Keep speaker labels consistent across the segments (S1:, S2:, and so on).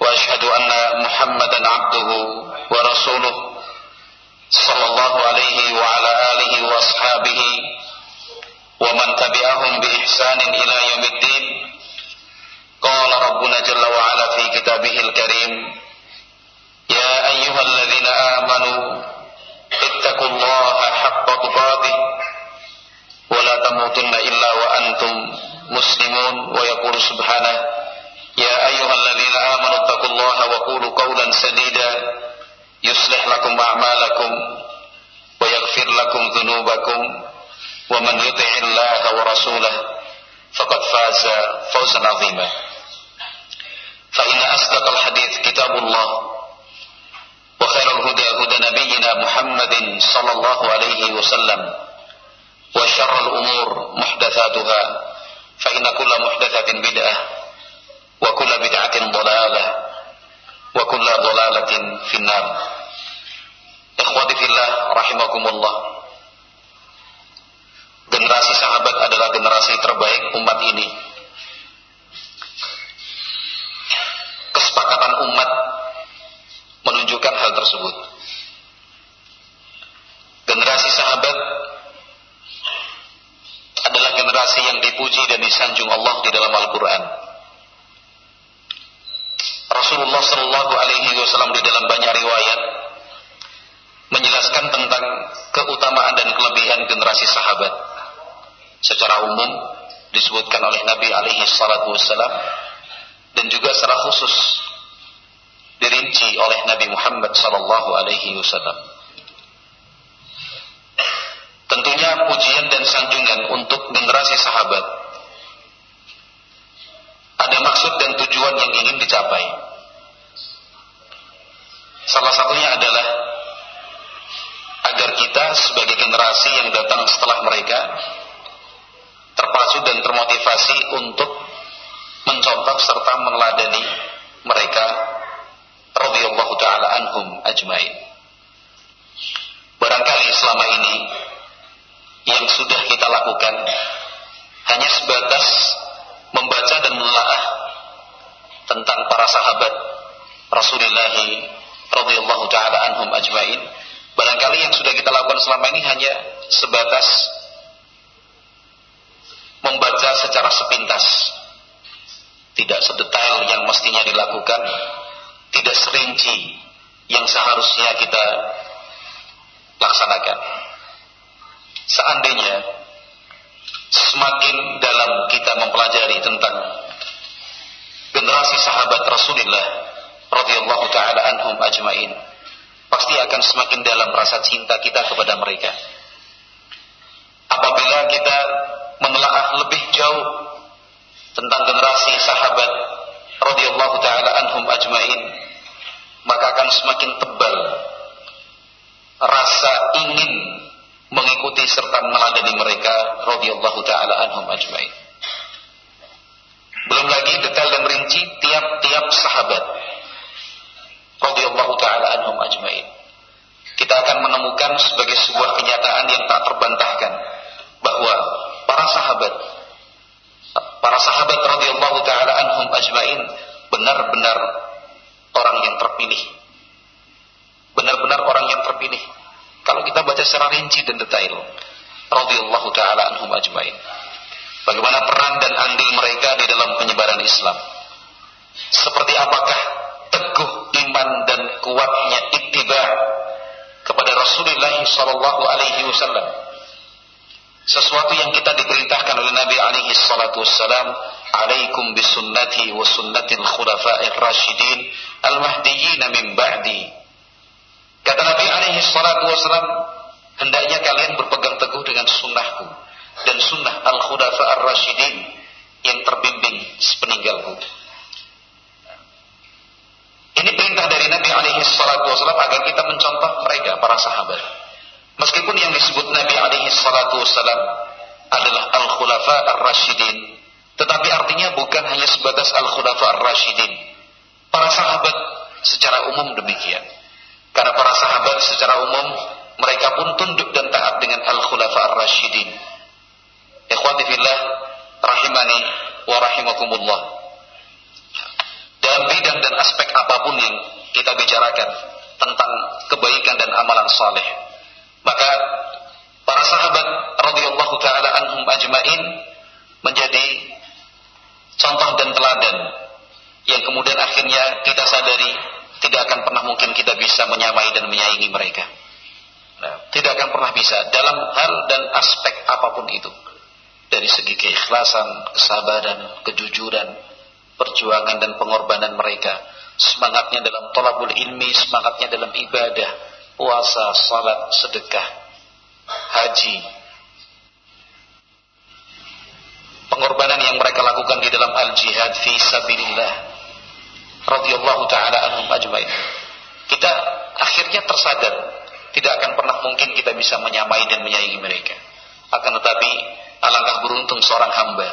S1: وأشهد أن محمدا عبده ورسوله صلى الله عليه وعلى آله وأصحابه ومن تبعهم بإحسان إلى يوم الدين. قال ربنا جل وعلا في كتابه الكريم يا أيها الذين آمنوا اتقوا الله حق تقاته ولا تموتن إلا وأنتم مسلمون ويقول سبحانه يا أيها الذين آمنوا اتقوا الله وقولوا قولا سديدا يصلح لكم أعمالكم ويغفر لكم ذنوبكم ومن يطع الله ورسوله فقد فاز فوزا عظيما. فإن أصدق الحديث كتاب الله وخير الهدى هدى نبينا محمد صلى الله عليه وسلم وشر الأمور محدثاتها فإن كل محدثة بدعة وكل بدعة ضلالة وكل ضلالة في النار إخوتي في الله رحمكم الله Generasi sahabat adalah generasi terbaik umat ini. Kesepakatan umat menunjukkan hal tersebut. Generasi sahabat adalah generasi yang dipuji dan disanjung Allah di dalam Al-Quran. Rasulullah Shallallahu Alaihi Wasallam di dalam banyak riwayat menjelaskan tentang keutamaan dan kelebihan generasi sahabat. Secara umum disebutkan oleh Nabi Alaihi Wasallam dan juga secara khusus dirinci oleh Nabi Muhammad Sallallahu Alaihi Wasallam. Tentunya pujian dan sanjungan untuk generasi sahabat ada maksud dan tujuan yang ingin dicapai. Salah satunya adalah agar kita sebagai generasi yang datang setelah mereka terpacu dan termotivasi untuk mencontoh serta meneladani mereka radhiyallahu taala anhum ajmain. Barangkali selama ini yang sudah kita lakukan hanya sebatas membaca dan menelaah tentang para sahabat Rasulullah radhiyallahu taala anhum ajmain. Barangkali yang sudah kita lakukan selama ini hanya sebatas membaca secara sepintas. Tidak sedetail yang mestinya dilakukan, tidak serinci yang seharusnya kita laksanakan. Seandainya semakin dalam kita mempelajari tentang generasi sahabat Rasulullah radhiyallahu taala anhum ajmain, pasti akan semakin dalam rasa cinta kita kepada mereka. Apabila kita menelaah lebih jauh tentang generasi sahabat radhiyallahu taala anhum ajmain, maka akan semakin tebal rasa ingin mengikuti serta meneladani mereka radhiyallahu taala anhum ajmain. Belum lagi detail dan rinci tiap-tiap sahabat radhiyallahu taala anhum ajmain. Kita akan menemukan sebagai sebuah kenyataan yang tak terbantahkan bahwa para sahabat para sahabat radhiyallahu taala anhum ajmain benar-benar orang yang terpilih. Benar-benar orang yang terpilih. Kalau kita baca secara rinci dan detail, radhiyallahu taala anhum ajmain. Bagaimana peran dan andil mereka di dalam penyebaran Islam? Seperti apakah teguh iman dan kuatnya ittiba kepada Rasulullah sallallahu alaihi wasallam? Sesuatu yang kita diperintahkan oleh Nabi alaihi salatu wassalam, "Alaikum bisunnati wa sunnatil khulafa'ir rasyidin al-mahdiyyin min ba'di." Kata Nabi alaihi salatu wassalam, hendaknya kalian berpegang teguh dengan sunnahku dan sunnah al-khulafa ar-rasyidin yang terbimbing sepeninggalku. Ini perintah dari Nabi alaihi salatu wasallam agar kita mencontoh mereka para sahabat. Meskipun yang disebut Nabi alaihi salatu wasallam adalah al-khulafa ar-rasyidin, tetapi artinya bukan hanya sebatas al-khulafa ar-rasyidin. Para sahabat secara umum demikian. Karena para sahabat secara umum mereka pun tunduk dan taat dengan al-khulafa ar-rasyidin. Ikhwati fillah rahimani wa rahimakumullah. Dalam bidang dan aspek apa pun yang kita bicarakan tentang kebaikan dan amalan saleh, maka para sahabat radhiyallahu taala anhum ajmain menjadi contoh dan teladan yang kemudian akhirnya kita sadari tidak akan pernah mungkin kita bisa menyamai dan menyaingi mereka. Nah, tidak akan pernah bisa dalam hal dan aspek apa pun itu. Dari segi keikhlasan, kesabaran, kejujuran, perjuangan dan pengorbanan mereka, semangatnya dalam tolabul ilmi, semangatnya dalam ibadah, puasa, salat, sedekah, haji, pengorbanan yang mereka lakukan di dalam al-jihad fi sabilillah radhiyallahu taala anhum ajmain. Kita akhirnya tersadar tidak akan pernah mungkin kita bisa menyamai dan menyaingi mereka. Akan tetapi Alangkah beruntung seorang hamba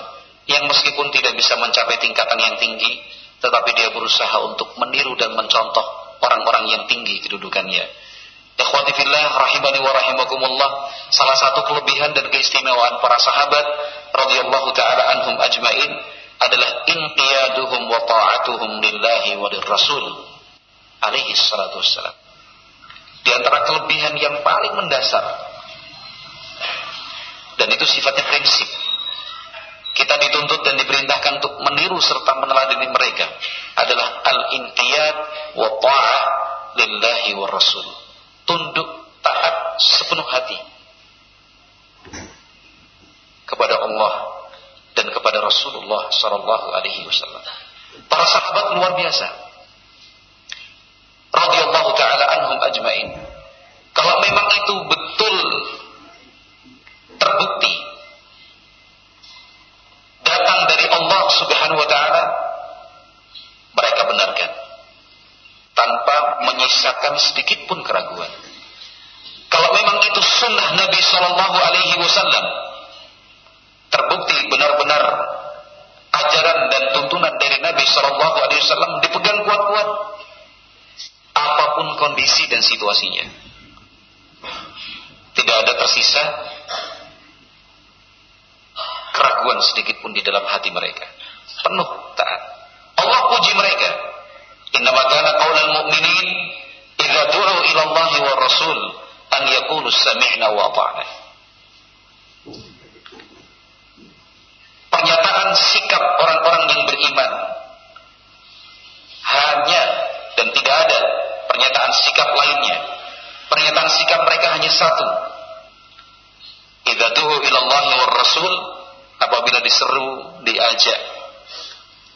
S1: yang meskipun tidak bisa mencapai tingkatan yang tinggi, tetapi dia berusaha untuk meniru dan mencontoh orang-orang yang tinggi kedudukannya. Ikhwati fillah rahimani wa rahimakumullah, salah satu kelebihan dan keistimewaan para sahabat radhiyallahu taala anhum ajmain adalah inqiyaduhum wa ta'atuhum lillahi wa lirrasul alaihi salatu wassalam. Di antara kelebihan yang paling mendasar dan itu sifatnya prinsip. Kita dituntut dan diperintahkan untuk meniru serta meneladani mereka adalah al-intiyad wa ta'ah lillahi wa rasul. Tunduk taat sepenuh hati kepada Allah dan kepada Rasulullah sallallahu alaihi wasallam. Para sahabat luar biasa. Radhiyallahu taala anhum ajmain. Kalau memang itu betul terbukti datang dari Allah Subhanahu wa taala mereka benarkan tanpa menyisakan sedikit pun keraguan. Kalau memang itu sunnah Nabi Shallallahu Alaihi Wasallam terbukti benar-benar ajaran dan tuntunan dari Nabi Shallallahu Alaihi Wasallam dipegang kuat-kuat apa pun kondisi dan situasinya. Tidak ada tersisa keraguan sedikit pun di dalam hati mereka. Penuh taat. Allah puji mereka. Inna kana qaulal mu'minin idza du'u ila Allah wa Rasul an yaqulu sami'na wa ata'na. Pernyataan sikap orang-orang yang beriman hanya dan tidak ada pernyataan sikap lainnya. Pernyataan sikap mereka hanya satu. Idza du'u ila Allah wa Rasul apabila diseru, diajak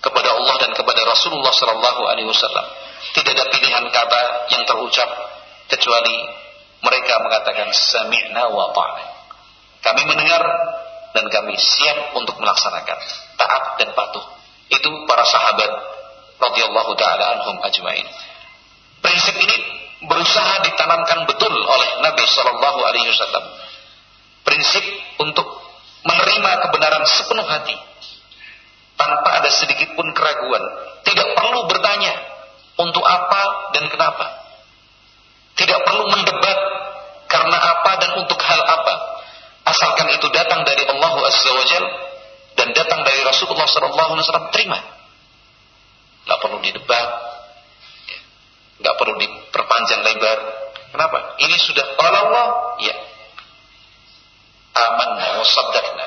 S1: kepada Allah dan kepada Rasulullah Sallallahu Alaihi Wasallam. Tidak ada pilihan kata yang terucap kecuali mereka mengatakan sami'na wa ta'na. Kami mendengar dan kami siap untuk melaksanakan taat dan patuh. Itu para sahabat radhiyallahu taala anhum ajmain. Prinsip ini berusaha ditanamkan betul oleh Nabi Shallallahu alaihi wasallam. Prinsip untuk menerima kebenaran sepenuh hati tanpa ada sedikit pun keraguan. Tidak perlu bertanya untuk apa dan kenapa. Tidak perlu mendebat karena apa dan untuk hal apa. Asalkan itu datang dari Allah Azza wa Jal dan datang dari Rasulullah Sallallahu Alaihi Wasallam terima. Gak perlu didebat, gak perlu diperpanjang lebar. Kenapa? Ini sudah Allah, ya amanna wa saddaqna.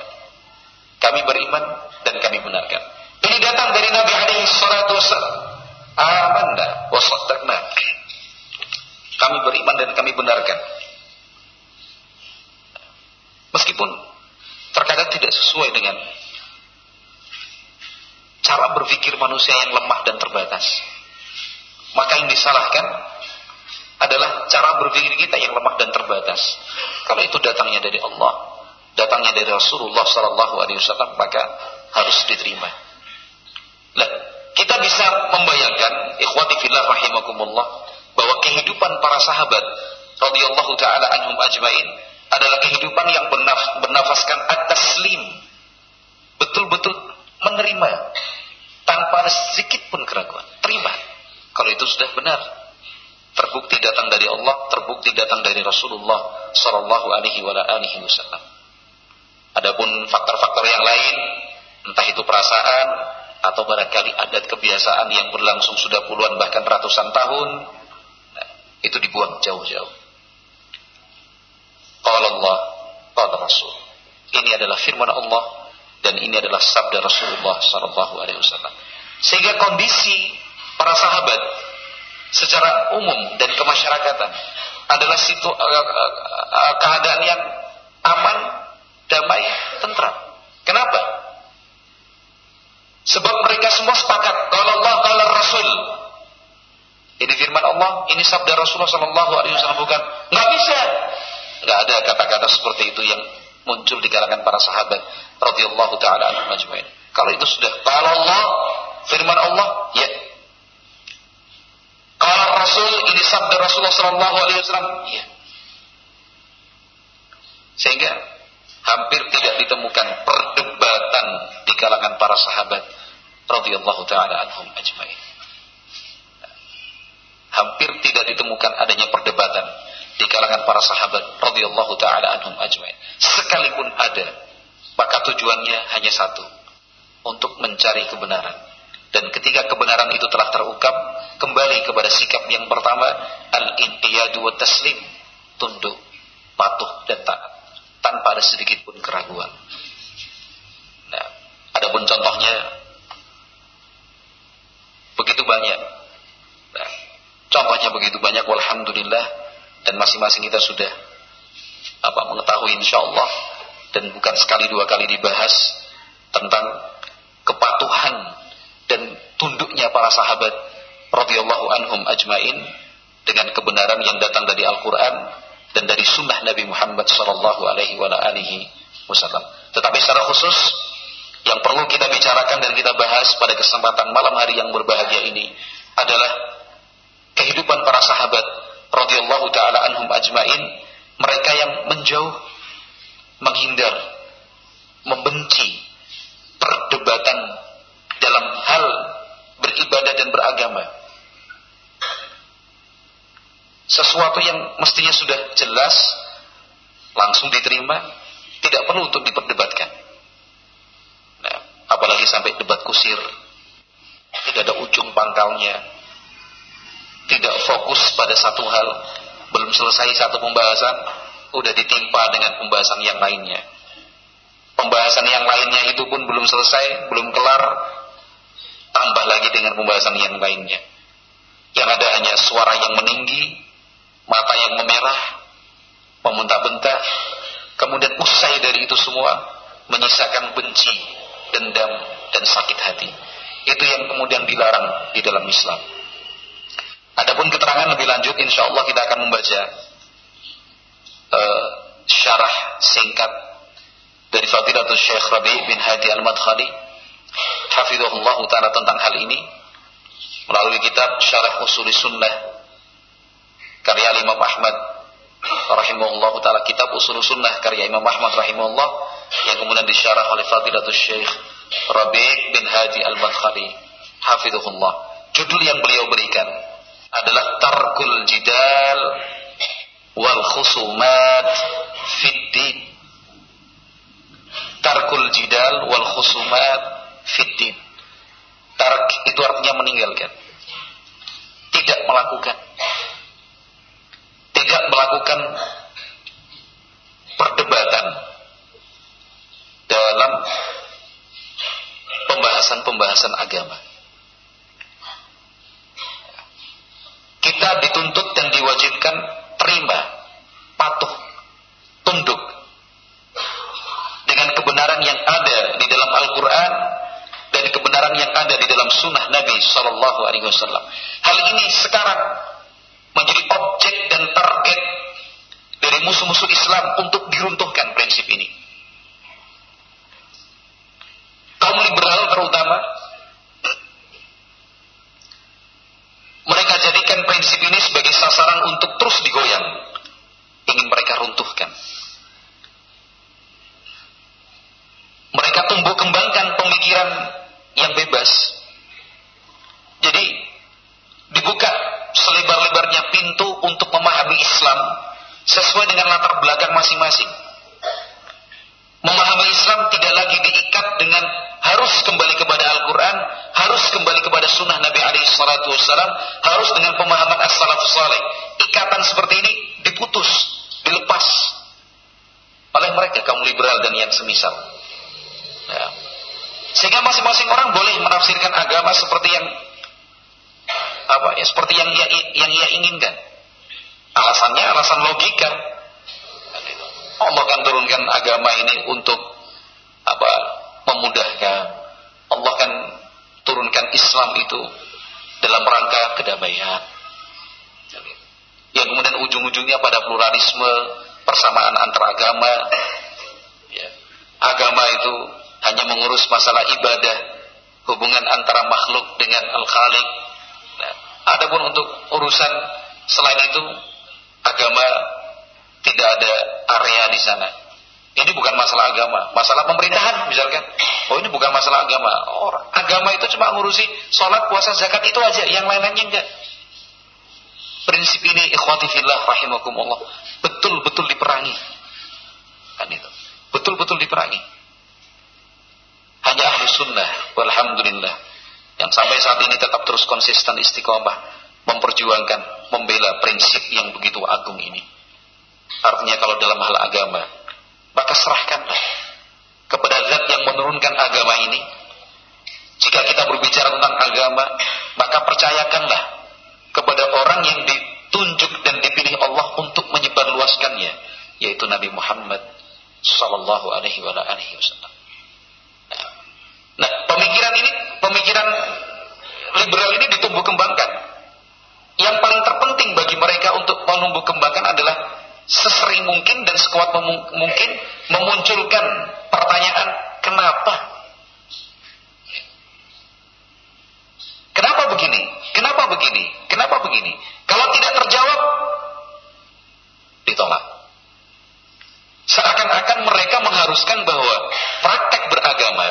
S1: Kami beriman dan kami benarkan. Ini datang dari Nabi alaihi salatu wasallam. Amanna wa saddaqna. Kami beriman dan kami benarkan. Meskipun terkadang tidak sesuai dengan cara berpikir manusia yang lemah dan terbatas. Maka yang disalahkan adalah cara berpikir kita yang lemah dan terbatas. Kalau itu datangnya dari Allah, datangnya dari Rasulullah Sallallahu Alaihi Wasallam maka harus diterima. Lah, kita bisa membayangkan ikhwati fillah rahimakumullah kehidupan para sahabat radhiyallahu taala anhum ajmain adalah kehidupan yang bernaf, bernafaskan at-taslim. Betul-betul menerima tanpa sedikit pun keraguan. Terima. Kalau itu sudah benar. Terbukti datang dari Allah, terbukti datang dari Rasulullah sallallahu alaihi wasallam. Adapun faktor-faktor yang lain, entah itu perasaan atau barangkali adat kebiasaan yang berlangsung sudah puluhan bahkan ratusan tahun, nah, itu dibuang jauh-jauh. Qala Allah, qala Rasul. Ini adalah firman Allah dan ini adalah sabda Rasulullah sallallahu alaihi wasallam. Sehingga kondisi para sahabat secara umum dan kemasyarakatan adalah situ uh, uh, uh, keadaan yang aman, damai, tentram. Kenapa? Sebab mereka semua sepakat kalau Allah kalau Rasul. Ini firman Allah, ini sabda Rasulullah sallallahu alaihi wasallam bukan. Enggak bisa. Enggak ada kata-kata seperti itu yang muncul di kalangan para sahabat radhiyallahu taala anhum ajmain. Kalau itu sudah kalau Allah, firman Allah, ya. Kalau Rasul ini sabda Rasulullah sallallahu alaihi wasallam, ya. Sehingga hampir tidak ditemukan perdebatan di kalangan para sahabat radhiyallahu taala anhum ajmain. Hampir tidak ditemukan adanya perdebatan di kalangan para sahabat radhiyallahu taala anhum ajmain. Sekalipun ada, maka tujuannya hanya satu, untuk mencari kebenaran. Dan ketika kebenaran itu telah terungkap, kembali kepada sikap yang pertama, al-inqiyadu wa taslim, tunduk, patuh dan taat tanpa ada sedikit pun keraguan. Nah, adapun contohnya begitu banyak. Nah, contohnya begitu banyak walhamdulillah dan masing-masing kita sudah apa mengetahui insyaallah dan bukan sekali dua kali dibahas tentang kepatuhan dan tunduknya para sahabat radhiyallahu anhum ajmain dengan kebenaran yang datang dari Al-Qur'an dan dari sunnah Nabi Muhammad sallallahu alaihi wasallam. Tetapi secara khusus yang perlu kita bicarakan dan kita bahas pada kesempatan malam hari yang berbahagia ini adalah kehidupan para sahabat radhiyallahu taala anhum ajmain, mereka yang menjauh, menghindar, membenci perdebatan dalam hal beribadah dan beragama sesuatu yang mestinya sudah jelas langsung diterima tidak perlu untuk diperdebatkan. Nah, apalagi sampai debat kusir. Tidak ada ujung pangkalnya. Tidak fokus pada satu hal. Belum selesai satu pembahasan udah ditimpa dengan pembahasan yang lainnya. Pembahasan yang lainnya itu pun belum selesai belum kelar. Tambah lagi dengan pembahasan yang lainnya. Yang ada hanya suara yang meninggi mata yang memerah, memuntah-muntah, kemudian usai dari itu semua menyisakan benci, dendam, dan sakit hati. Itu yang kemudian dilarang di dalam Islam. Adapun keterangan lebih lanjut, insya Allah kita akan membaca uh, syarah singkat dari Fadilatul Syekh Rabi bin Hadi Al-Madkhali Hafizahullah Ta'ala tentang hal ini melalui kitab Syarah Usuli Sunnah karya Imam Ahmad rahimahullah taala kitab usul sunnah karya Imam Ahmad rahimahullah yang kemudian disyarah oleh Fadilatul Syekh Rabi bin Hadi Al-Madkhali. Hafizahullah judul yang beliau berikan adalah tarkul jidal wal khusumat fiddin. Tarkul jidal wal khusumat fiddin. Tark itu artinya meninggalkan tidak melakukan melakukan perdebatan dalam pembahasan-pembahasan agama. Kita dituntut dan diwajibkan terima, patuh, tunduk dengan kebenaran yang ada di dalam Al-Quran dan kebenaran yang ada di dalam Sunnah Nabi Sallallahu Alaihi Wasallam. Hal ini sekarang menjadi objek dan target musuh-musuh Islam untuk diruntuhkan prinsip ini. Semisal. Ya. Sehingga masing-masing orang boleh menafsirkan agama seperti yang apa ya seperti yang ia, yang ia inginkan. Alasannya alasan logika. Allah akan turunkan agama ini untuk apa? memudahkan. Allah akan turunkan Islam itu dalam rangka kedamaian. Yang kemudian ujung-ujungnya pada pluralisme, persamaan antar agama. Agama itu hanya mengurus masalah ibadah, hubungan antara makhluk dengan Al-Khaliq. Nah, adapun untuk urusan selain itu, agama tidak ada area di sana. Ini bukan masalah agama, masalah pemerintahan misalkan. Oh ini bukan masalah agama. Orang agama itu cuma ngurusi sholat, puasa, zakat itu aja, yang lain-lainnya enggak. Prinsip ini ikhwati fillah rahimakumullah betul-betul diperangi. Kan itu. Betul-betul diperangi. Hanya ahli sunnah, walhamdulillah. Yang sampai saat ini tetap terus konsisten istiqomah. Memperjuangkan, membela prinsip yang begitu agung ini. Artinya kalau dalam hal agama, maka serahkanlah kepada zat yang menurunkan agama ini. Jika kita berbicara tentang agama, maka percayakanlah kepada orang yang ditunjuk dan dipilih Allah untuk menyebarluaskannya, yaitu Nabi Muhammad sallallahu alaihi wasallam. Nah, pemikiran ini, pemikiran liberal ini ditumbuh kembangkan. Yang paling terpenting bagi mereka untuk menumbuh kembangkan adalah sesering mungkin dan sekuat mungkin memunculkan pertanyaan? Kenapa begini? Kenapa begini? Kenapa begini? Kalau tidak terjawab, ditolak. Seakan-akan mereka mengharuskan bahwa praktek beragama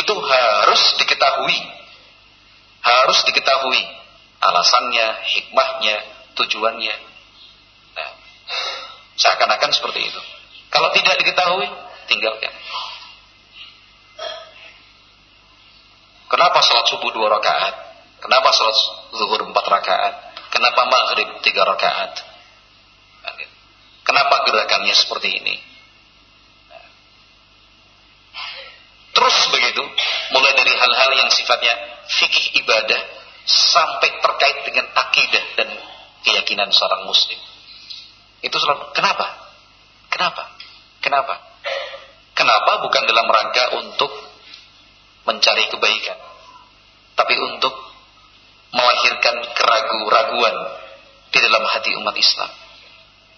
S1: itu harus diketahui. Harus diketahui alasannya, hikmahnya, tujuannya. Nah, seakan-akan seperti itu. Kalau tidak diketahui, tinggalkan. Kenapa sholat subuh dua rakaat? Kenapa sholat zuhur empat rakaat? Kenapa maghrib tiga rakaat? Kenapa gerakannya seperti ini? Terus begitu, mulai dari hal-hal yang sifatnya fikih ibadah sampai terkait dengan akidah dan keyakinan seorang muslim. Itu selalu kenapa? Kenapa? Kenapa? Kenapa bukan dalam rangka untuk mencari kebaikan, tapi untuk melahirkan keraguan-raguan di dalam hati umat Islam.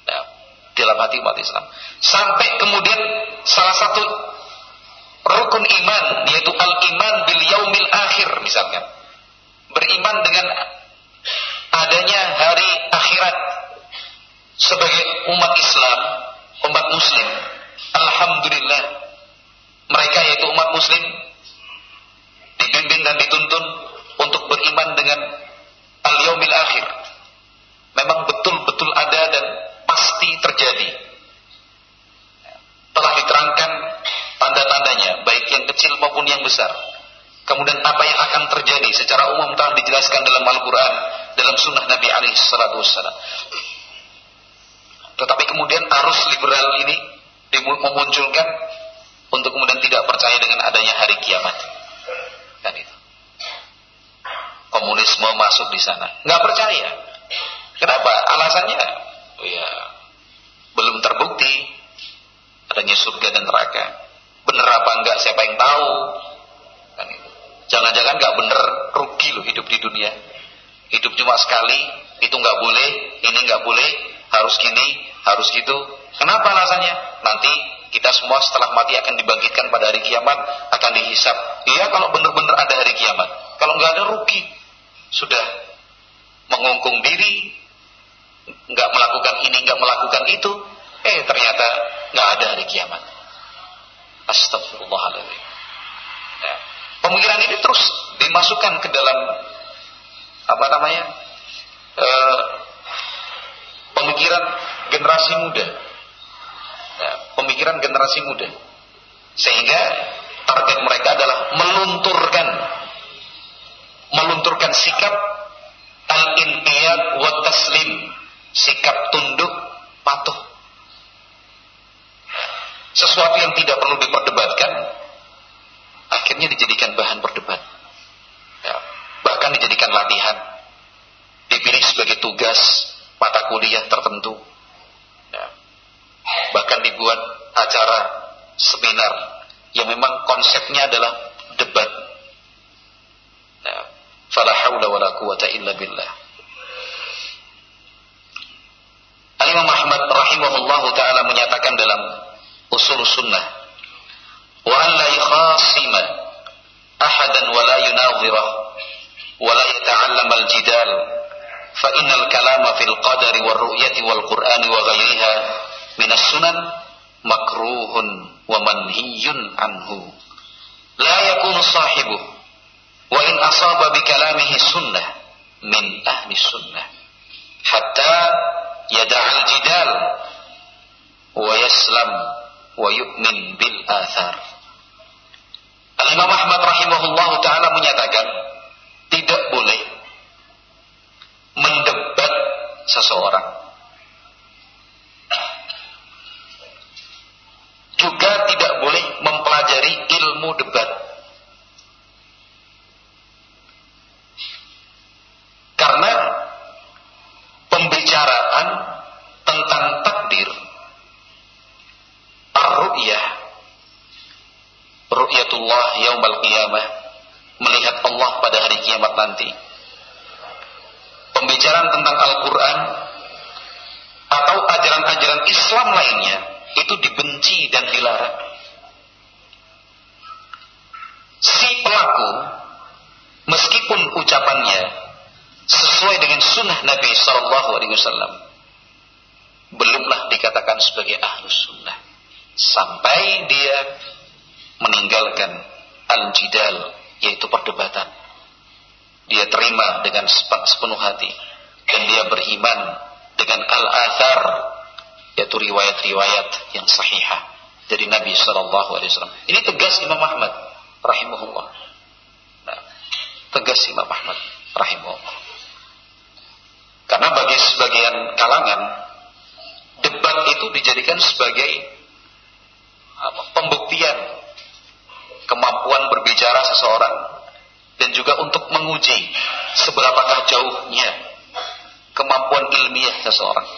S1: Nah, di dalam hati umat Islam. Sampai kemudian salah satu rukun iman yaitu al-iman bil yaumil akhir misalnya. Beriman dengan adanya hari akhirat sebagai umat Islam, umat muslim. Alhamdulillah mereka yaitu umat muslim dibimbing dan dituntun untuk beriman dengan al-yaumil akhir. Memang betul-betul ada dan pasti terjadi. Telah diterangkan tanda-tandanya, baik yang kecil maupun yang besar. Kemudian apa yang akan terjadi secara umum telah dijelaskan dalam Al-Quran, dalam sunnah Nabi alaihi salatu wassalam. Tetapi kemudian arus liberal ini memunculkan untuk kemudian tidak percaya dengan adanya hari kiamat. Kan itu. Komunisme masuk di sana. Nggak percaya. Kenapa? Alasannya, ya belum terbukti adanya surga dan neraka. Bener apa enggak siapa yang tahu? Kan itu. Jangan-jangan nggak bener rugi loh hidup di dunia. Hidup cuma sekali, itu nggak boleh, ini nggak boleh, harus gini, harus gitu. Kenapa alasannya? Nanti kita semua setelah mati akan dibangkitkan pada hari kiamat, akan dihisap. Iya kalau benar-benar ada hari kiamat. Kalau nggak ada rugi, sudah mengungkung diri, nggak melakukan ini, nggak melakukan itu, eh ternyata nggak ada hari kiamat. Astagfirullahaladzim. Ya. Pemikiran ini terus dimasukkan ke dalam apa namanya e, pemikiran generasi muda, ya, pemikiran generasi muda, sehingga target mereka adalah melunturkan melunturkan sikap al-inqiyad wa taslim, sikap tunduk patuh. Sesuatu yang tidak perlu diperdebatkan akhirnya dijadikan bahan perdebat. Ya, bahkan dijadikan latihan. Dipilih sebagai tugas mata kuliah tertentu. Ya, bahkan dibuat acara seminar yang memang konsepnya adalah debat. Ya, fala wala quwata illa billah. Al-Imam Ahmad rahimahullahu taala menyatakan dalam usul sunnah wa an la yakhasima ahadan wa la yunadhira wal qur'ani wa ghayriha min as-sunan makruhun wa manhiyun anhu la yakunu sahibuhu wa in asaba bi kalamihi sunnah min ahli sunnah hatta yada'al jidal wa yaslam wa yu'min bil athar Al-Imam Ahmad rahimahullah ta'ala menyatakan tidak boleh mendebat seseorang. Juga tidak boleh mempelajari ilmu debat. Karena pembicaraan tentang takdir ar-ru'yah ru'yatullah yaumal qiyamah melihat Allah pada hari kiamat nanti. Pembicaraan tentang Al-Quran atau ajaran-ajaran Islam lainnya itu dibenci dan dilarang. Si pelaku meskipun ucapannya sesuai dengan sunnah Nabi Sallallahu Alaihi Wasallam belumlah dikatakan sebagai ahlus sunnah. Sampai dia meninggalkan al-jidal yaitu perdebatan. Dia terima dengan sepenuh hati. Dan dia beriman dengan al-athar yaitu riwayat-riwayat yang sahihah dari Nabi Sallallahu Alaihi Wasallam. Ini tegas Imam Ahmad rahimahullah. Nah, tegas Imam Ahmad rahimahullah. Karena bagi sebagian kalangan debat itu dijadikan sebagai apa, pembuktian kemampuan berbicara seseorang dan juga untuk menguji seberapakah jauhnya kemampuan ilmiah seseorang.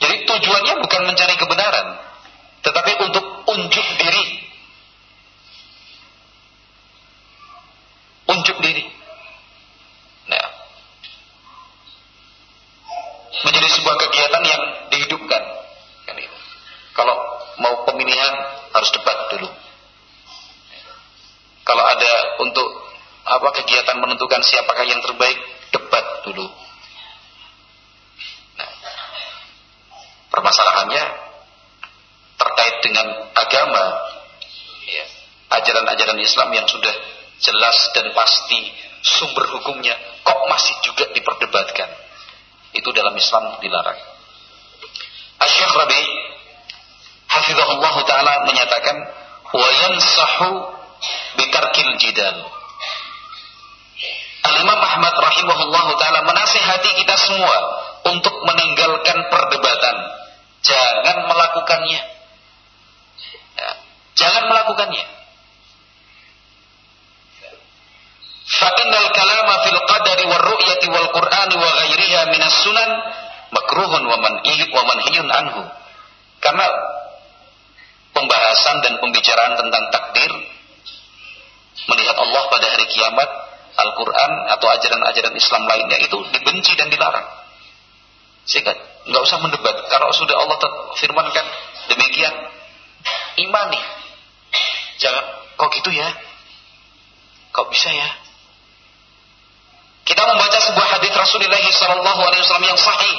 S1: Jadi tujuannya bukan mencari kebenaran, tetapi untuk unjuk diri. Unjuk diri. Nah, menjadi sebuah kegiatan yang dihidupkan. Kan itu. Kalau mau pemilihan harus debat dulu. Kalau ada untuk kegiatan menentukan siapakah yang terbaik, debat dulu. Nah, permasalahannya terkait dengan agama, ya, ajaran-ajaran Islam yang sudah jelas dan pasti sumber hukumnya, kok masih juga diperdebatkan? Itu dalam Islam dilarang. Asy-Syaikh Rabi hafizahullah taala menyatakan wa yansahu bitarkil jidal. Al-Imam Ahmad rahimahullah taala menasihati kita semua untuk meninggalkan perdebatan. Jangan melakukannya. Ya, jangan melakukannya. Fa'innal kalama fil qadari wal ru'yati wal qur'ani wa ghairiha minas sunan makruhun wa man'iyun wa manhiyun anhu. Karena pembahasan dan pembicaraan tentang takdir melihat Allah pada hari kiamat Al-Quran atau ajaran-ajaran Islam lainnya itu dibenci dan dilarang. Sehingga nggak usah mendebat. Kalau sudah Allah firmankan demikian imani. Jangan kok gitu ya? Kok bisa ya? Kita membaca sebuah hadis Rasulullah sallallahu alaihi wasallam yang sahih.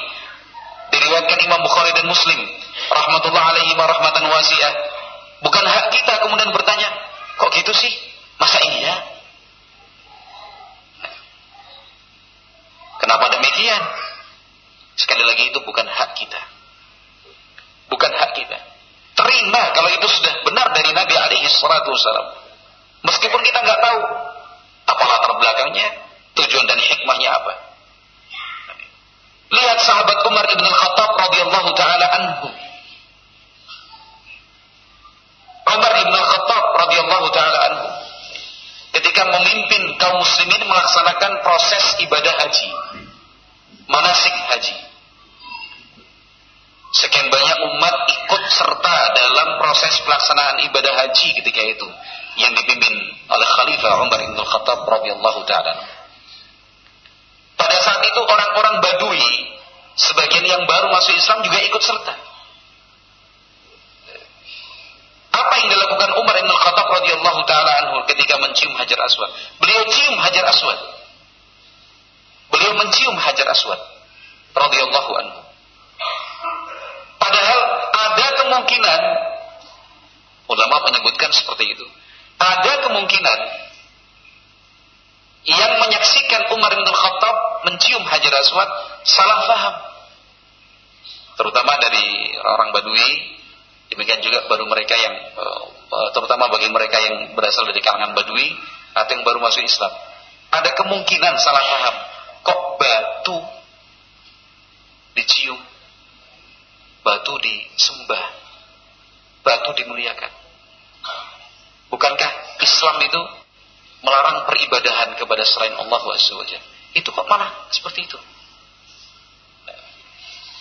S1: Diriwayatkan Imam Bukhari dan Muslim. Rahmatullah alaihi rahmatan wasi'ah. Bukan hak kita kemudian bertanya, kok gitu sih? Masa iya? Kenapa demikian? Sekali lagi itu bukan hak kita. Bukan hak kita. Terima kalau itu sudah benar dari Nabi alaihi salatu wasallam. Meskipun kita nggak tahu apa latar belakangnya, tujuan dan hikmahnya apa. Lihat sahabat Umar ibn Khattab radhiyallahu taala anhu. Umar ibn Khattab radhiyallahu taala anhu ketika memimpin kaum muslimin melaksanakan proses ibadah haji, manasik haji. Sekian banyak umat ikut serta dalam proses pelaksanaan ibadah haji ketika itu yang dipimpin oleh Khalifah Umar bin Khattab radhiyallahu taala. Pada saat itu orang-orang Badui sebagian yang baru masuk Islam juga ikut serta. Apa yang dilakukan Umar bin Khattab radhiyallahu taala anhu ketika mencium Hajar Aswad? Beliau cium Hajar Aswad. Beliau mencium Hajar Aswad radhiyallahu anhu. Padahal ada kemungkinan ulama menyebutkan seperti itu ada kemungkinan yang menyaksikan Umar bin Khattab mencium Hajar Aswad salah faham. Terutama dari orang Badui, demikian juga baru mereka yang eh, terutama bagi mereka yang berasal dari kalangan Badui atau yang baru masuk Islam. Ada kemungkinan salah faham. Batu dicium? Batu disembah. Batu dimuliakan. Bukankah Islam itu melarang peribadahan kepada selain Allah SWT? Itu kok malah seperti itu?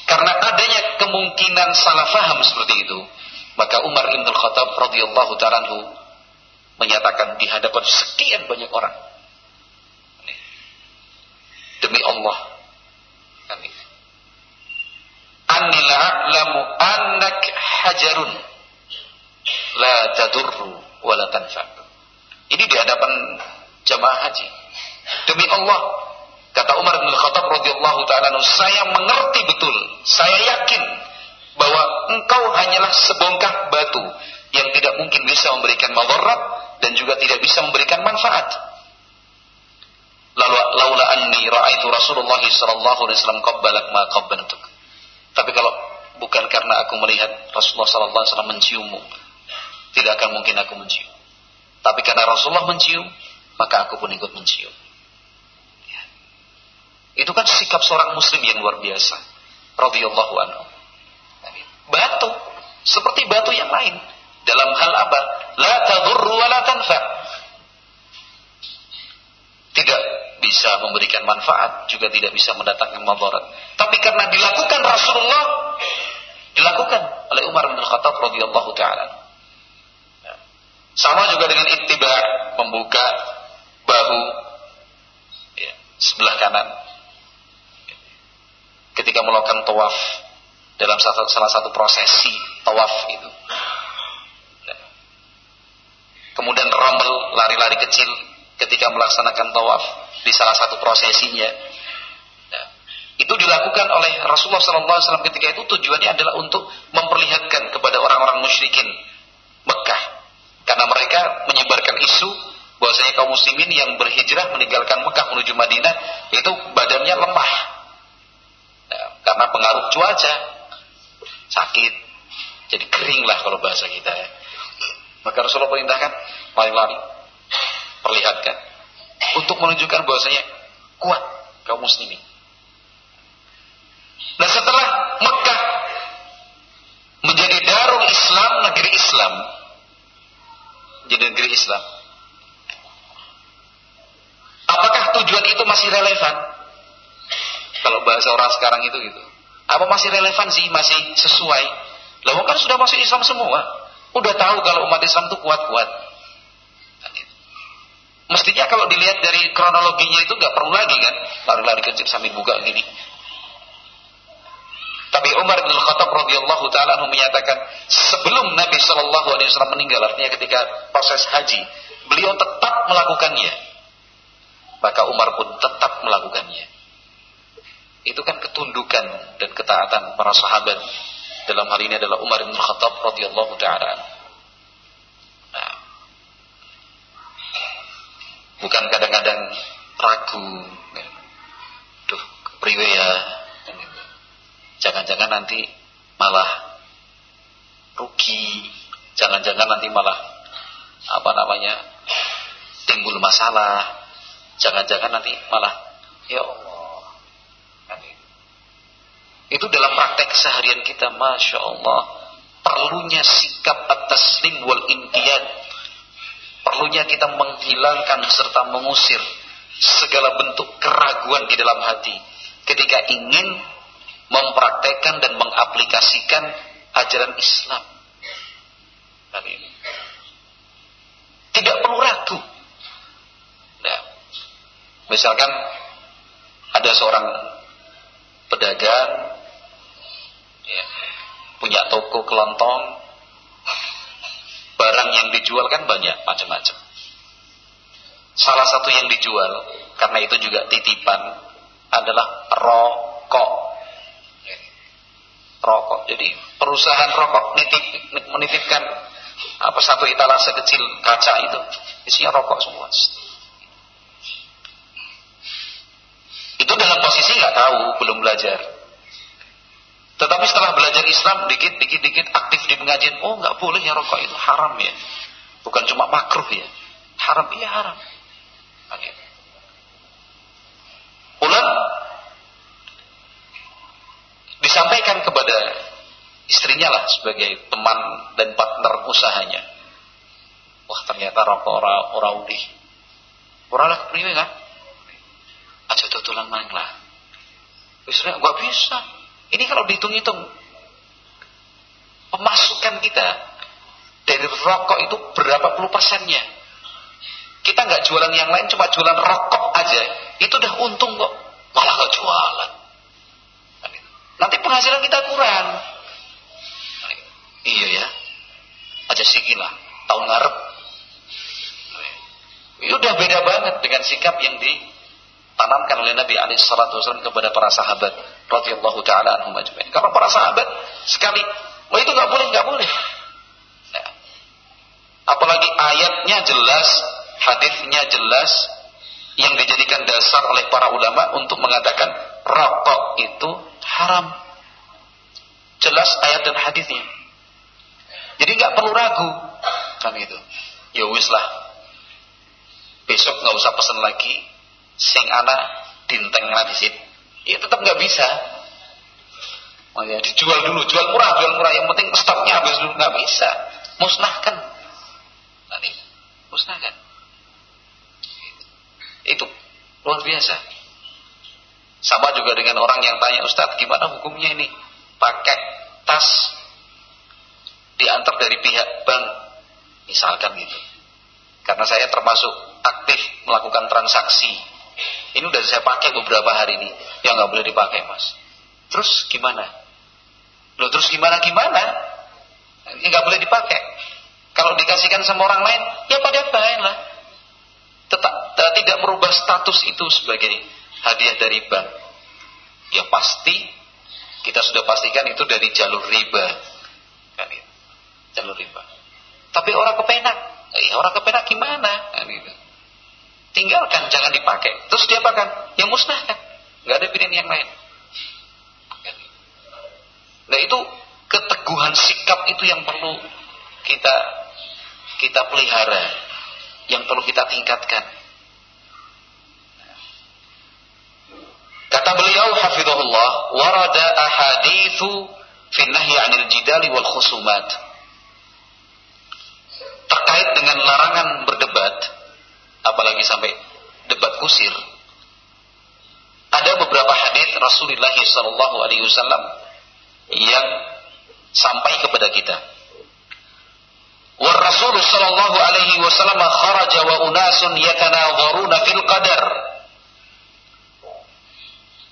S1: Karena adanya kemungkinan salah faham seperti itu, maka Umar bin Khattab radhiyallahu taala menyatakan di hadapan sekian banyak orang. Demi Allah. Lamu anak hajarun la tadurru. Ini di hadapan jamaah haji. Demi Allah, kata Umar bin Khattab radhiyallahu taala saya mengerti betul, saya yakin bahwa engkau hanyalah sebongkah batu yang tidak mungkin bisa memberikan madarat dan juga tidak bisa memberikan manfaat. Lalu laula anni raaitu Rasulullah sallallahu alaihi wasallam qabbalak ma qabbantuk. Tapi kalau bukan karena aku melihat Rasulullah sallallahu alaihi wasallam menciummu, tidak akan mungkin aku mencium. Tapi karena Rasulullah mencium, maka aku pun ikut mencium. Ya. Itu kan sikap seorang muslim yang luar biasa. Radhiyallahu anhu. Batu, seperti batu yang lain. Dalam hal apa? La tadurru wa la tanfa. Tidak bisa memberikan manfaat, juga tidak bisa mendatangkan madarat. Tapi karena dilakukan Rasulullah, dilakukan oleh Umar bin Khattab radhiyallahu taala. Sama juga dengan ittiba membuka bahu ya, sebelah kanan. Ketika melakukan tawaf dalam salah, satu prosesi tawaf itu. Kemudian rombel lari-lari kecil ketika melaksanakan tawaf di salah satu prosesinya. Ya. Itu dilakukan oleh Rasulullah SAW ketika itu tujuannya adalah untuk memperlihatkan kepada orang-orang musyrikin Mekah karena mereka menyebarkan isu bahwasanya kaum muslimin yang berhijrah meninggalkan Mekah menuju Madinah itu badannya lemah. Ya, karena pengaruh cuaca, sakit, jadi kering lah kalau bahasa kita ya. Maka Rasulullah perintahkan lari-lari, perlihatkan untuk menunjukkan bahwasanya kuat kaum muslimin. Nah setelah Mekah menjadi darul Islam, negeri Islam, di negeri Islam. Apakah tujuan itu masih relevan? Kalau bahasa orang sekarang itu gitu. Apa masih relevan sih? Masih sesuai? Lalu kan sudah masuk Islam semua. Udah tahu kalau umat Islam itu kuat-kuat. Mestinya kalau dilihat dari kronologinya itu nggak perlu lagi kan lari-lari kecil sambil buka gini. Tapi Umar bin Khattab radhiyallahu taala menyatakan sebelum Nabi Shallallahu alaihi wasallam meninggal artinya ketika proses haji, beliau tetap melakukannya. Maka Umar pun tetap melakukannya. Itu kan ketundukan dan ketaatan para sahabat. Dalam hal ini adalah Umar bin Khattab radhiyallahu taala. Nah, bukan kadang-kadang ragu. Duh, priwe ya. Jangan-jangan nanti malah rugi. Jangan-jangan nanti malah apa namanya timbul masalah. Jangan-jangan nanti malah ya Allah. Itu dalam praktek keseharian kita, masya Allah, perlunya sikap atas wal intian. Perlunya kita menghilangkan serta mengusir segala bentuk keraguan di dalam hati ketika ingin mempraktekkan dan mengaplikasikan ajaran Islam. Hari ini. Tidak perlu ragu. Nah, misalkan ada seorang pedagang ya, punya toko kelontong, barang yang dijual kan banyak macam-macam. Salah satu yang dijual karena itu juga titipan adalah rokok. Rokok. Jadi perusahaan rokok nitip, menitipkan apa satu etalase kecil kaca itu isinya rokok semua. Itu dalam posisi nggak tahu, belum belajar. Tetapi setelah belajar Islam dikit dikit dikit aktif di pengajian, oh nggak boleh ya rokok itu haram ya. Bukan cuma makruh ya. Haram iya haram. Ulang disampaikan kepada istrinya lah sebagai teman dan partner usahanya. Wah ternyata rokok ora ora udih. Ora lah kepriwe kan? Aja tutulan mang lah. Istrinya gak bisa. Ini kalau dihitung-hitung pemasukan kita dari rokok itu berapa puluh persennya? Kita nggak jualan yang lain, cuma jualan rokok aja. Itu udah untung kok. Malah nggak jualan. Nanti penghasilan kita kurang. Iya ya. Aja sikilah. Tahun ngarep. Itu udah beda banget dengan sikap yang ditanamkan oleh Nabi Ali Shallallahu Wasallam kepada para sahabat radhiyallahu taala anhum ajmain. Kalau para sahabat sekali, oh itu nggak boleh, nggak boleh. Nah, apalagi ayatnya jelas hadisnya jelas yang dijadikan dasar oleh para ulama untuk mengatakan rokok itu haram. Jelas ayat dan hadisnya. Jadi nggak perlu ragu kan itu. Ya wis lah. Besok nggak usah pesan lagi. Sing anak dinteng di Ya tetap nggak bisa. Makanya dijual dulu, jual murah, jual murah. Yang penting stoknya habis dulu nggak bisa. Musnahkan. Nanti musnahkan. Itu luar biasa. Sama juga dengan orang yang tanya Ustadz gimana hukumnya ini pakai tas diantar dari pihak bank misalkan gitu. Karena saya termasuk aktif melakukan transaksi. Ini udah saya pakai beberapa hari ini. Ya nggak boleh dipakai mas. Terus gimana? Loh terus gimana gimana? Ya nggak boleh dipakai. Kalau dikasihkan sama orang lain, ya pada baik lah tetap tidak merubah status itu sebagai hadiah dari bank. Ya pasti kita sudah pastikan itu dari jalur riba. Kan itu. Jalur riba. Tapi orang kepenak, ya orang kepenak gimana? Kan itu. Tinggalkan, jangan dipakai. Terus dia apakan? Ya musnahkan. Gak ada pilihan yang lain. Kan nah itu keteguhan sikap itu yang perlu kita kita pelihara yang perlu kita tingkatkan. Kata beliau hafizahullah, warada ahaditsu fi nahyi 'anil jidali wal khusumat. Terkait dengan larangan berdebat, apalagi sampai debat kusir. Ada beberapa hadis Rasulullah Shallallahu Alaihi Wasallam yang sampai kepada kita. Rasul Shallallahu Alaihi Wasallam kharaja wa unasun fil qadar.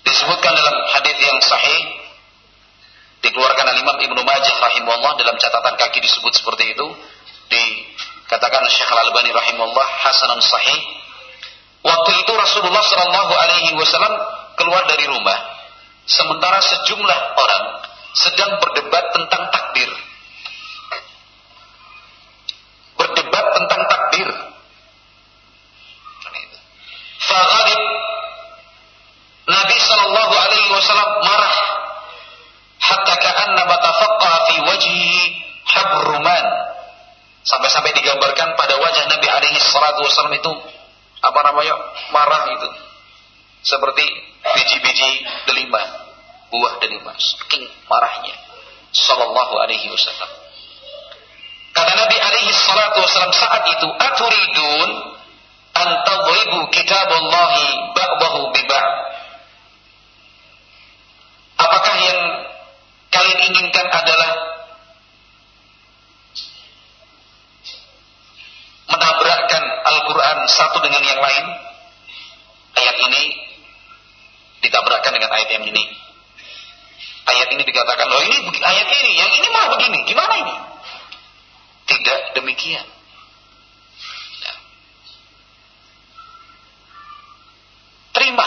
S1: Disebutkan dalam hadis yang sahih dikeluarkan oleh Imam Ibnu Majah rahimahullah dalam catatan kaki disebut seperti itu di dikatakan Syekh Al-Albani rahimahullah hasanun sahih Waktu itu Rasulullah Shallallahu Alaihi Wasallam keluar dari rumah, sementara sejumlah orang sedang berdebat tentang takdir. Berdebat tentang takdir. Fagharib Nabi Shallallahu Alaihi Wasallam marah hatta ka'anna matafaqqa fi wajhi habruman sampai-sampai digambarkan pada wajah Nabi salatu wasallam itu apa namanya marah itu seperti biji-biji delima buah delima saking marahnya. Sallallahu alaihi wasallam. Kata Nabi alaihi salatu wasallam saat itu aturidun an tadribu kitaballahi ba'dahu bi ba'd apakah yang kalian inginkan adalah Al-Quran satu dengan yang lain ayat ini ditabrakkan dengan ayat yang ini. Ayat ini dikatakan loh ini ayat ini yang ini malah begini gimana ini? Tidak demikian. Ya. terima.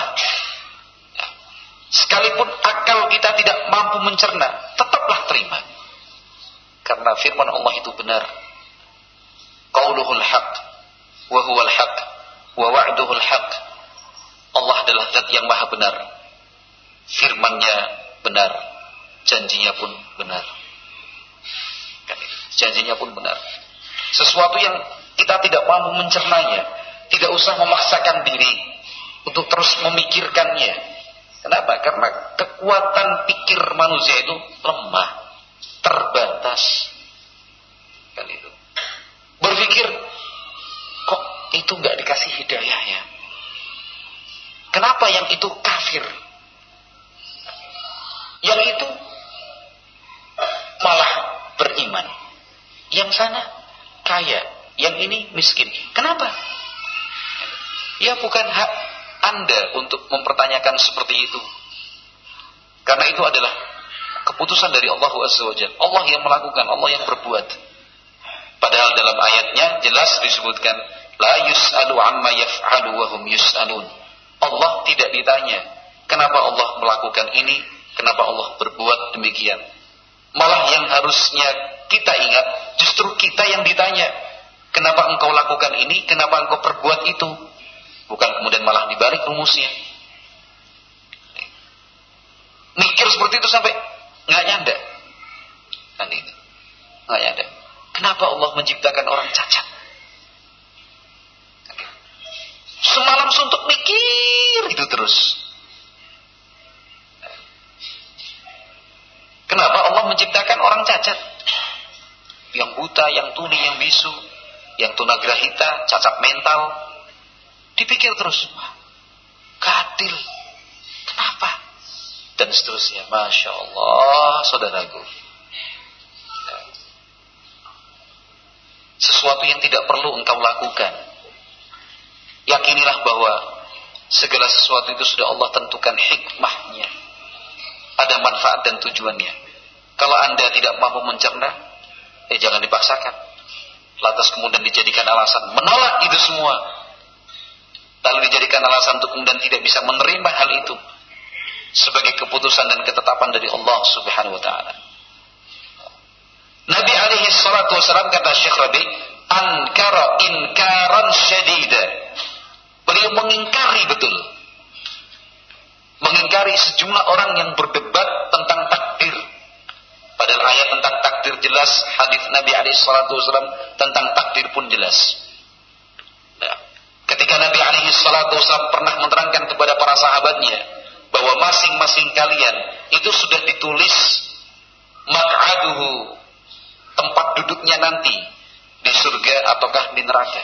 S1: Ya. sekalipun akal kita tidak mampu mencerna tetaplah terima. Karena firman Allah itu benar. Qauluhul haq wa huwal haq wa wa'duhul haq Allah adalah zat yang maha benar. Firmannya benar janjinya pun benar. Janjinya pun benar. Sesuatu yang kita tidak mampu mencernanya tidak usah memaksakan diri untuk terus memikirkannya. Kenapa? karena kekuatan pikir manusia itu lemah terbatas kenapa yang itu kafir? Yang itu malah beriman. Yang sana kaya yang ini miskin. Kenapa? Ya bukan hak anda untuk mempertanyakan seperti itu. Karena itu adalah keputusan dari Allah Azza Allah yang melakukan, Allah yang berbuat. Padahal dalam ayatnya jelas disebutkan la yus'alu amma yaf'alu wa hum yus'alun. Allah tidak ditanya kenapa Allah melakukan ini, kenapa Allah berbuat demikian. Malah yang harusnya kita ingat justru kita yang ditanya kenapa engkau lakukan ini, kenapa engkau perbuat itu. Bukan kemudian malah dibalik rumusnya. Mikir seperti itu sampai nggak nyanda. Kan itu. Nggak nyanda. Kenapa Allah menciptakan orang cacat? Semalam suntuk mikir terus. Kenapa Allah menciptakan orang cacat? Yang buta, yang tuli, yang bisu, yang tunagrahita, cacat mental. Dipikir terus. Kadil. Kenapa? Dan seterusnya. Masya Allah, saudaraku. sesuatu yang tidak perlu engkau lakukan. Yakinilah bahwa segala sesuatu itu sudah Allah tentukan hikmahnya. Ada manfaat dan tujuannya. Kalau anda tidak mampu mencerna, eh jangan dipaksakan. Lantas kemudian dijadikan alasan menolak itu semua. Lalu dijadikan alasan untuk kemudian tidak bisa menerima hal itu sebagai keputusan dan ketetapan dari Allah Subhanahu wa taala. Nabi alaihi salatu wasalam kata Syekh Rabi, ankara inkaran syadida. Beliau mengingkari betul. Mengingkari sejumlah orang yang berdebat tentang takdir. Padahal ayat tentang takdir jelas, hadis Nabi alaihi wasalam tentang takdir pun jelas. Nah, ketika Nabi alaihi pernah menerangkan kepada para sahabatnya bahwa masing-masing kalian itu sudah ditulis mak'aduhu tempat duduknya nanti di surga ataukah di neraka.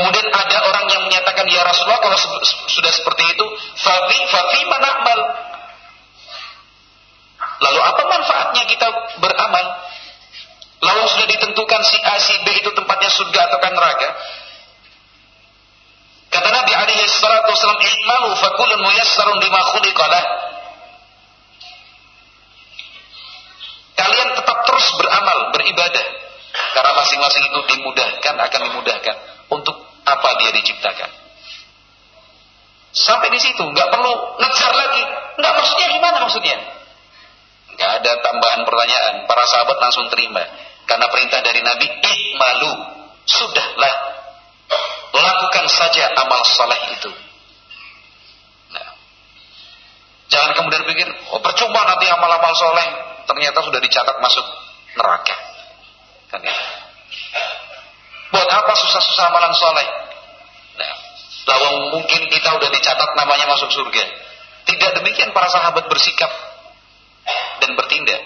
S1: Kemudian ada orang yang menyatakan ya Rasulullah kalau sudah seperti itu, fafi fafi manamal. Lalu apa manfaatnya kita beramal? Lalu sudah ditentukan si A si B itu tempatnya surga ataukah neraka? Kata Nabi alaihi salatu wasallam, "I'malu fakulun muyassarun lima khuliqalah." Kalian tetap terus beramal, beribadah. Karena masing-masing itu dimudahkan akan dimudahkan. Untuk apa dia diciptakan? Sampai di situ, nggak perlu ngejar lagi. Nggak maksudnya gimana maksudnya? Nggak ada tambahan pertanyaan. Para sahabat langsung terima. Karena perintah dari Nabi, ikmalu. Sudahlah. Lakukan saja amal soleh itu. Nah. Jangan kemudian pikir, oh percuma nanti amal-amal soleh. Ternyata sudah dicatat masuk neraka. Kan ya. Buat apa susah-susah amalan soleh? Nah, bahwa mungkin kita udah dicatat namanya masuk surga. Tidak demikian para sahabat bersikap dan bertindak.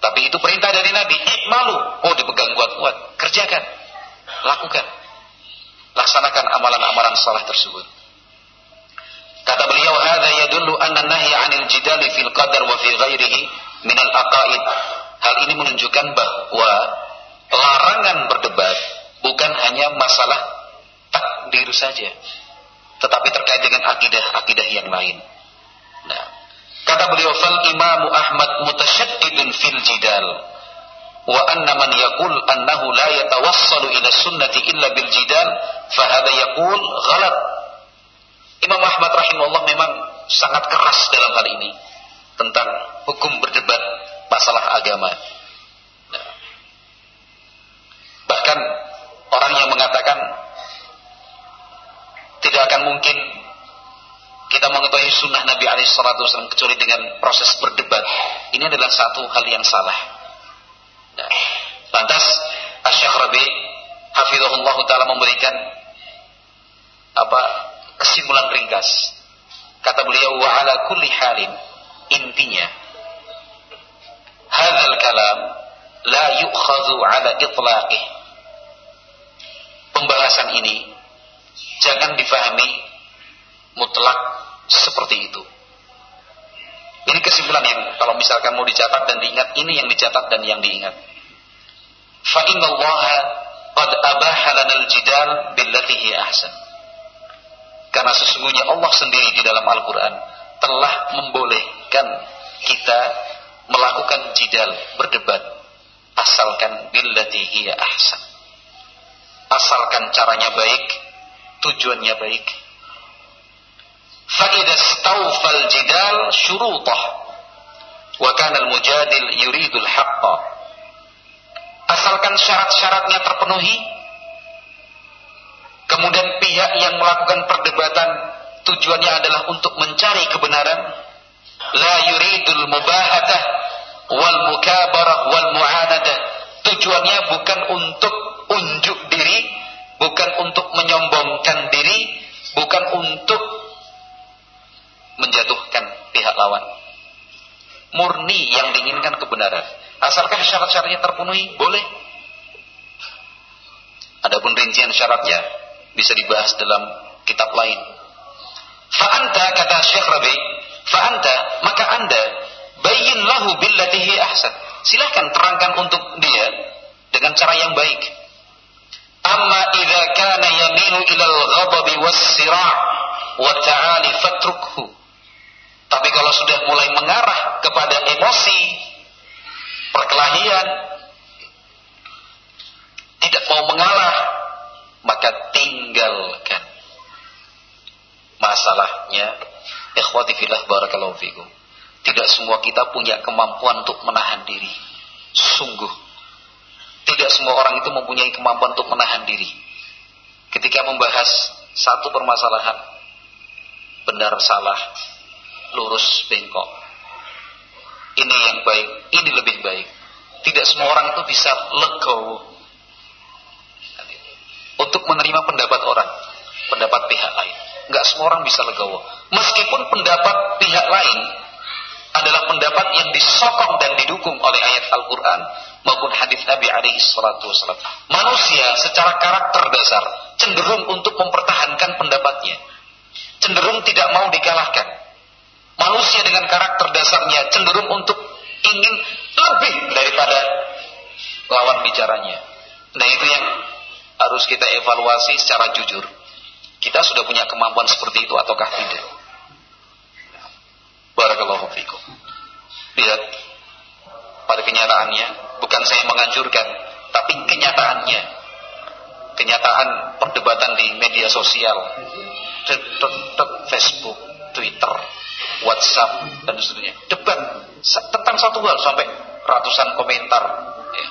S1: Tapi itu perintah dari Nabi. Malu. Oh dipegang kuat-kuat. Kerjakan. Lakukan. Laksanakan amalan-amalan salah tersebut. Kata beliau, "Hadza yadullu anna nahya 'anil jidali fil qadar wa fi ghairihi min al-aqaid." Hal ini menunjukkan bahwa larangan berdebat bukan hanya masalah takdir saja, tetapi terkait dengan akidah-akidah yang lain. Nah, kata beliau fal Imam Ahmad mutasyaddidun fil jidal wa anna man yaqul annahu la yatawassalu ila sunnati illa bil jidal fa hadha yaqul ghalat. Imam Ahmad rahimahullah memang sangat keras dalam hal ini tentang hukum berdebat masalah agama. Nah, bahkan orang yang mengatakan tidak akan mungkin kita mengetahui sunnah Nabi Alaihissalam kecuali dengan proses berdebat. Ini adalah satu hal yang salah. Nah, lantas Asyik Rabi Ta'ala memberikan apa kesimpulan ringkas. Kata beliau wa ala kulli halin intinya hadzal kalam la yu'khadhu ala itlaqih. Pembahasan ini jangan difahami mutlak seperti itu. Ini kesimpulan yang kalau misalkan mau dicatat dan diingat, ini yang dicatat dan yang diingat. Fa inna Allah qad abaha al-jidal billati hi ahsan. Karena sesungguhnya Allah sendiri di dalam Al-Qur'an telah membolehkan kita melakukan jidal, berdebat asalkan billati hi ahsan Asalkan caranya baik, tujuannya baik. فإذا استوفى الجدال شروطه وكان المجادل يريد الحق asalkan syarat-syaratnya terpenuhi kemudian pihak yang melakukan perdebatan tujuannya adalah untuk mencari kebenaran la yuridul mubahatah wal mukabarah wal mu'anadah tujuannya bukan untuk unjuk diri bukan untuk menyombongkan diri, bukan untuk menjatuhkan pihak lawan. Murni yang diinginkan kebenaran. Asalkan syarat-syaratnya terpenuhi, boleh. Adapun rincian syaratnya bisa dibahas dalam kitab lain. Fa'anta kata Syekh Rabi, fa'anta maka anda bayin lahu billatihi ahsan. Silahkan terangkan untuk dia dengan cara yang baik Amma idza kana yamilu ila al-ghadabi was-sira' wa ta'ali fatrukhu. Tapi kalau sudah mulai mengarah kepada emosi, perkelahian, tidak mau mengalah, maka tinggalkan. Masalahnya, ikhwati fillah barakallahu fikum. Tidak semua kita punya kemampuan untuk menahan diri. Sungguh tidak semua orang itu mempunyai kemampuan untuk menahan diri. Ketika membahas satu permasalahan, benar salah, lurus bengkok. Ini yang baik, ini lebih baik. Tidak semua orang itu bisa legowo untuk menerima pendapat orang, pendapat pihak lain. Enggak semua orang bisa legowo. Meskipun pendapat pihak lain adalah pendapat yang disokong dan didukung oleh ayat Al-Quran maupun hadis Nabi alaihi salatu wasallam. Manusia secara karakter dasar cenderung untuk mempertahankan pendapatnya. Cenderung tidak mau dikalahkan. Manusia dengan karakter dasarnya cenderung untuk ingin lebih daripada lawan bicaranya. Nah itu yang harus kita evaluasi secara jujur. Kita sudah punya kemampuan seperti itu ataukah tidak? Barakallahu fikum. Lihat pada kenyataannya. Bukan saya menganjurkan Tapi kenyataannya, kenyataan perdebatan di media sosial, Facebook, Twitter, WhatsApp dan seterusnya, debat tentang satu hal sampai ratusan komentar, ya.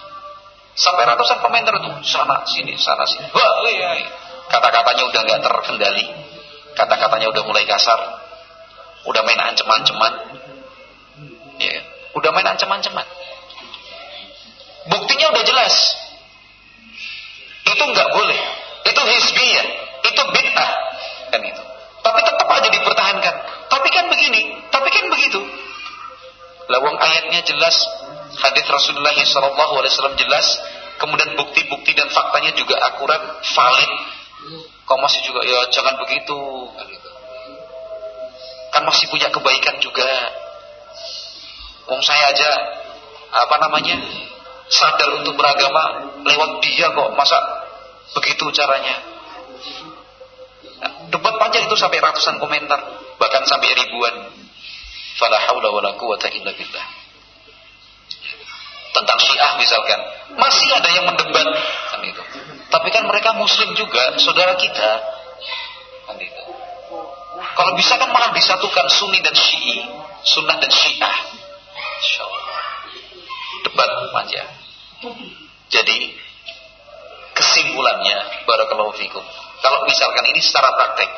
S1: sampai ratusan komentar itu sana sini sana sini, wah, iya, kata-katanya udah nggak terkendali, kata-katanya udah mulai kasar, udah main ancam-ancaman, ya, udah main ancam-ancaman. Buktinya udah jelas. Itu nggak boleh. Itu hisbiyah. Itu bid'ah. Kan itu. Tapi tetap aja dipertahankan. Tapi kan begini. Tapi kan begitu. Lawang ayatnya jelas. Hadis Rasulullah SAW jelas. Kemudian bukti-bukti dan faktanya juga akurat, valid. Kau masih juga ya jangan begitu. Kan, gitu. kan masih punya kebaikan juga. Wong saya aja apa namanya sadar untuk beragama lewat dia kok. Masa begitu caranya? Nah, debat panjang itu sampai ratusan komentar bahkan sampai ribuan. Illa tentang Syiah misalkan masih ada yang mendebat. Kan itu. Tapi kan mereka muslim juga saudara kita. Kan itu. Kalau bisa kan malah disatukan sunni dan syi'i sunnah dan syiah insyaallah debat panjang jadi kesimpulannya barakallahu fikum. Kalau misalkan ini secara praktek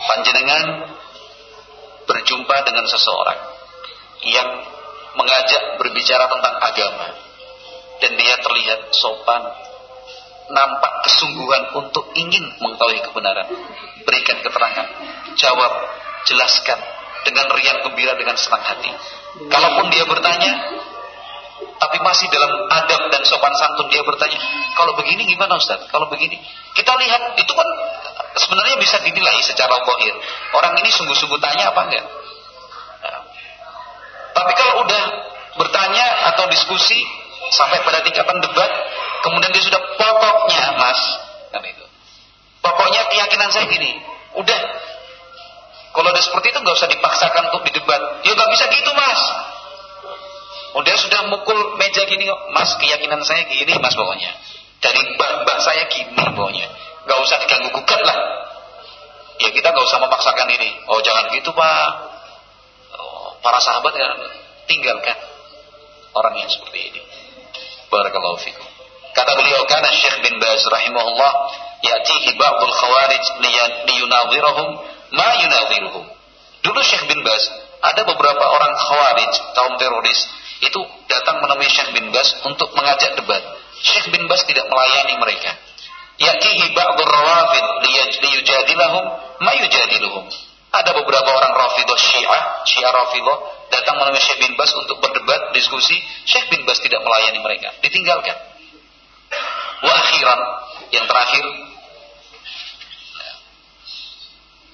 S1: panjenengan berjumpa dengan seseorang yang mengajak berbicara tentang agama dan dia terlihat sopan nampak kesungguhan untuk ingin mengetahui kebenaran berikan keterangan jawab jelaskan dengan riang gembira dengan senang hati kalaupun dia bertanya tapi masih dalam adab dan sopan santun dia bertanya, kalau begini gimana Ustaz? Kalau begini, kita lihat itu kan sebenarnya bisa dinilai secara bohir. Orang ini sungguh-sungguh tanya apa enggak? Tapi kalau udah bertanya atau diskusi sampai pada tingkatan debat, kemudian dia sudah pokoknya Mas, kan itu. Pokoknya keyakinan saya gini, udah kalau udah seperti itu nggak usah dipaksakan untuk didebat. Ya nggak bisa gitu Mas. Oh dia sudah mukul meja gini. Mas keyakinan saya gini mas pokoknya. Dari mbak-mbak saya gini pokoknya. Gak usah diganggu gugat lah. Ya kita gak usah memaksakan ini. Oh jangan gitu pak. Oh, para sahabat ya tinggalkan orang yang seperti ini. Barakallahu fikum. Kata beliau karena Syekh bin Baz rahimahullah ya'tihi ba'dul khawarij liyunadhirahum ma yunadhiruhum. Dulu Syekh bin Baz ada beberapa orang khawarij kaum teroris itu datang menemui Syekh bin Bas untuk mengajak debat. Syekh bin Bas tidak melayani mereka. Yatihi ba'dur rawafid liyujadilahum ma yujadiluhum. Ada beberapa orang Rafidah Syiah, Syiah Rafidah datang menemui Syekh bin Bas untuk berdebat, diskusi. Syekh bin Bas tidak melayani mereka, ditinggalkan. Wa akhiran, yang terakhir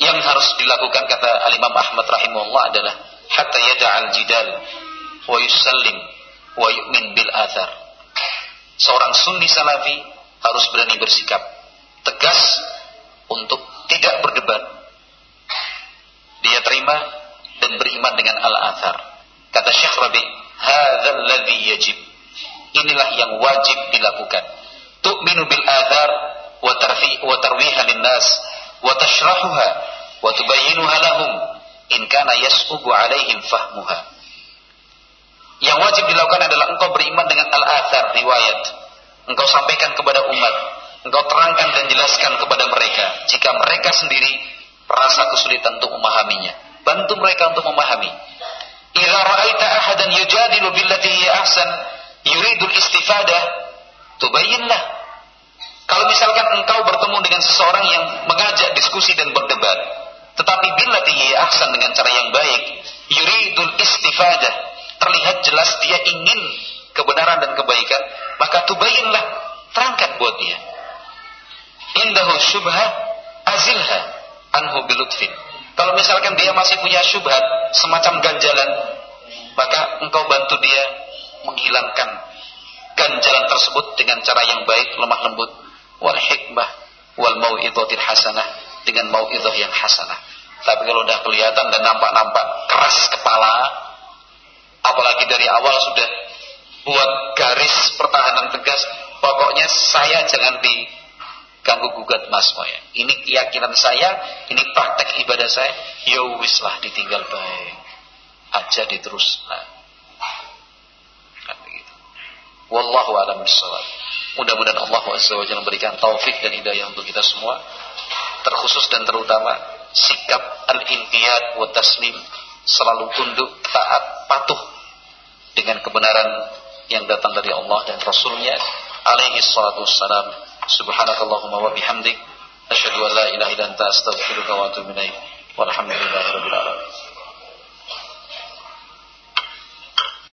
S1: yang harus dilakukan kata Al-Imam Ahmad rahimahullah adalah hatta yada'al jidal wa yusallim wa yu'min bil athar. Seorang sunni salafi harus berani bersikap tegas untuk tidak berdebat. Dia terima dan beriman dengan al-athar. Kata Syekh Rabi, hadzal ladzi yajib. Inilah yang wajib dilakukan. Tu'minu bil athar wa tarfi wa tarwiha nas wa tashrahuha wa tubayyinuha lahum in kana yas'ubu alaihim fahmuha. Yang wajib dilakukan adalah engkau beriman dengan al-athar, riwayat. Engkau sampaikan kepada umat. Engkau terangkan dan jelaskan kepada mereka. Jika mereka sendiri merasa kesulitan untuk memahaminya. Bantu mereka untuk memahami. Idza ra'aita ahadan yujadilu billati hiya ahsan yuridul istifadah tubayyinlah. Kalau misalkan engkau bertemu dengan seseorang yang mengajak diskusi dan berdebat, tetapi billati hiya ahsan dengan cara yang baik, yuridul istifadah terlihat jelas dia ingin kebenaran dan kebaikan, maka tubayinlah, terangkan buat dia. Indahu syubhah azilha anhu bilutfin. Kalau misalkan dia masih punya syubhat, semacam ganjalan, maka engkau bantu dia menghilangkan ganjalan tersebut dengan cara yang baik, lemah lembut, wal hikmah, wal mau'idotin hasanah, dengan mau'idoh yang hasanah. Tapi kalau udah kelihatan dan nampak-nampak keras kepala, apalagi dari awal sudah buat garis pertahanan tegas pokoknya saya jangan diganggu gugat mas moya ini keyakinan saya ini praktek ibadah saya ya lah ditinggal baik aja diterus nah. kan begitu wallahu alam bisawab mudah-mudahan Allah SWT memberikan taufik dan hidayah untuk kita semua. Terkhusus dan terutama sikap al-inqiyad wa taslim selalu tunduk taat patuh dengan kebenaran yang datang dari Allah dan Rasulnya. Alaihi salatu wassalam. Subhanakallahumma wa bihamdik. Asyhadu an la ilaha illa anta astaghfiruka wa atubu ilaik. Walhamdulillahi rabbil alamin